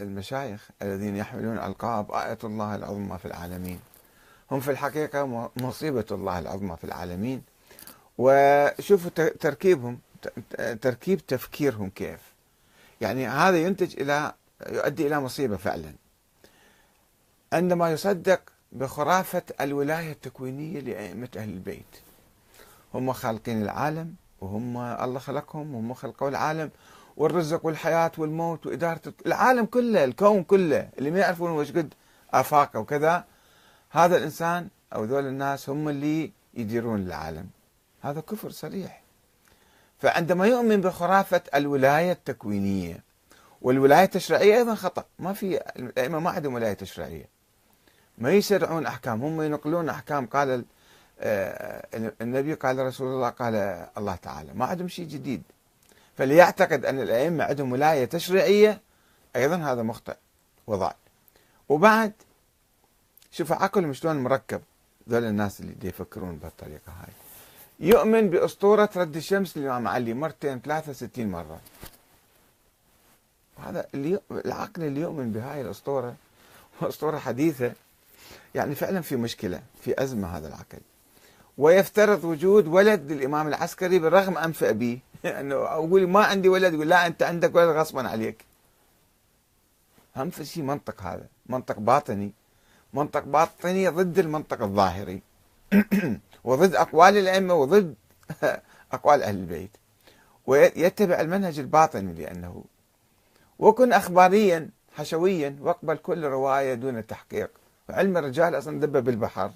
المشايخ الذين يحملون ألقاب آية الله العظمى في العالمين. هم في الحقيقة مصيبة الله العظمى في العالمين. وشوفوا تركيبهم تركيب تفكيرهم كيف. يعني هذا ينتج إلى يؤدي إلى مصيبة فعلا. عندما يصدق بخرافة الولاية التكوينية لأئمة أهل البيت. هم خالقين العالم وهم الله خلقهم وهم خلقوا العالم والرزق والحياة والموت وإدارة العالم كله الكون كله اللي ما يعرفون وش قد آفاقه وكذا هذا الإنسان أو ذول الناس هم اللي يديرون العالم. هذا كفر صريح. فعندما يؤمن بخرافة الولاية التكوينية والولاية التشريعية أيضا خطأ. ما في الأئمة ما عندهم ولاية تشريعية. ما يشرعون أحكام. هم ينقلون أحكام. قال آه، النبي قال رسول الله قال الله تعالى. ما عندهم شيء جديد. فليعتقد أن الأئمة عندهم ولاية تشريعية أيضا هذا مخطئ وضع وبعد شوف عقلهم شلون مركب ذول الناس اللي يفكرون بهالطريقة هاي. يؤمن بأسطورة رد الشمس للإمام علي مرتين ثلاثة ستين مرة. وهذا اللي العقل اللي يؤمن بهاي الأسطورة أسطورة حديثة يعني فعلا في مشكلة في أزمة هذا العقل. ويفترض وجود ولد للإمام العسكري بالرغم أنف أبيه. انه أقول ما عندي ولد يقول لا أنت عندك ولد غصبا عليك. هم في شيء منطق هذا منطق باطني. منطق باطني ضد المنطق الظاهري. وضد أقوال الأئمة وضد أقوال أهل البيت. ويتبع المنهج الباطني لأنه وكن اخباريا حشويا واقبل كل رواية دون تحقيق. علم الرجال أصلا دب بالبحر.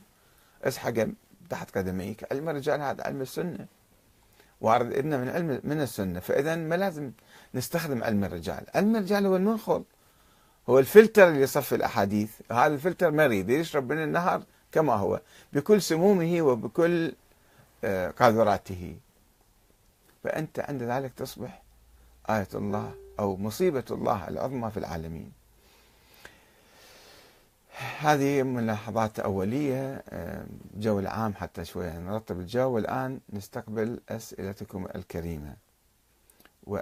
اسحق تحت قدميك. علم الرجال هذا علم السنة. وارد لنا من علم من السنة. فاذا ما لازم نستخدم علم الرجال، علم الرجال هو المنخل هو الفلتر اللي يصفي الأحاديث، هذا الفلتر مريض يشرب من النهر كما هو. بكل سمومه وبكل آه، قاذوراته. فأنت عند ذلك تصبح آية الله أو مصيبة الله العظمى في العالمين. هذه ملاحظات أولية جو العام حتى شوية نرتب الجو. والآن نستقبل أسئلتكم الكريمة.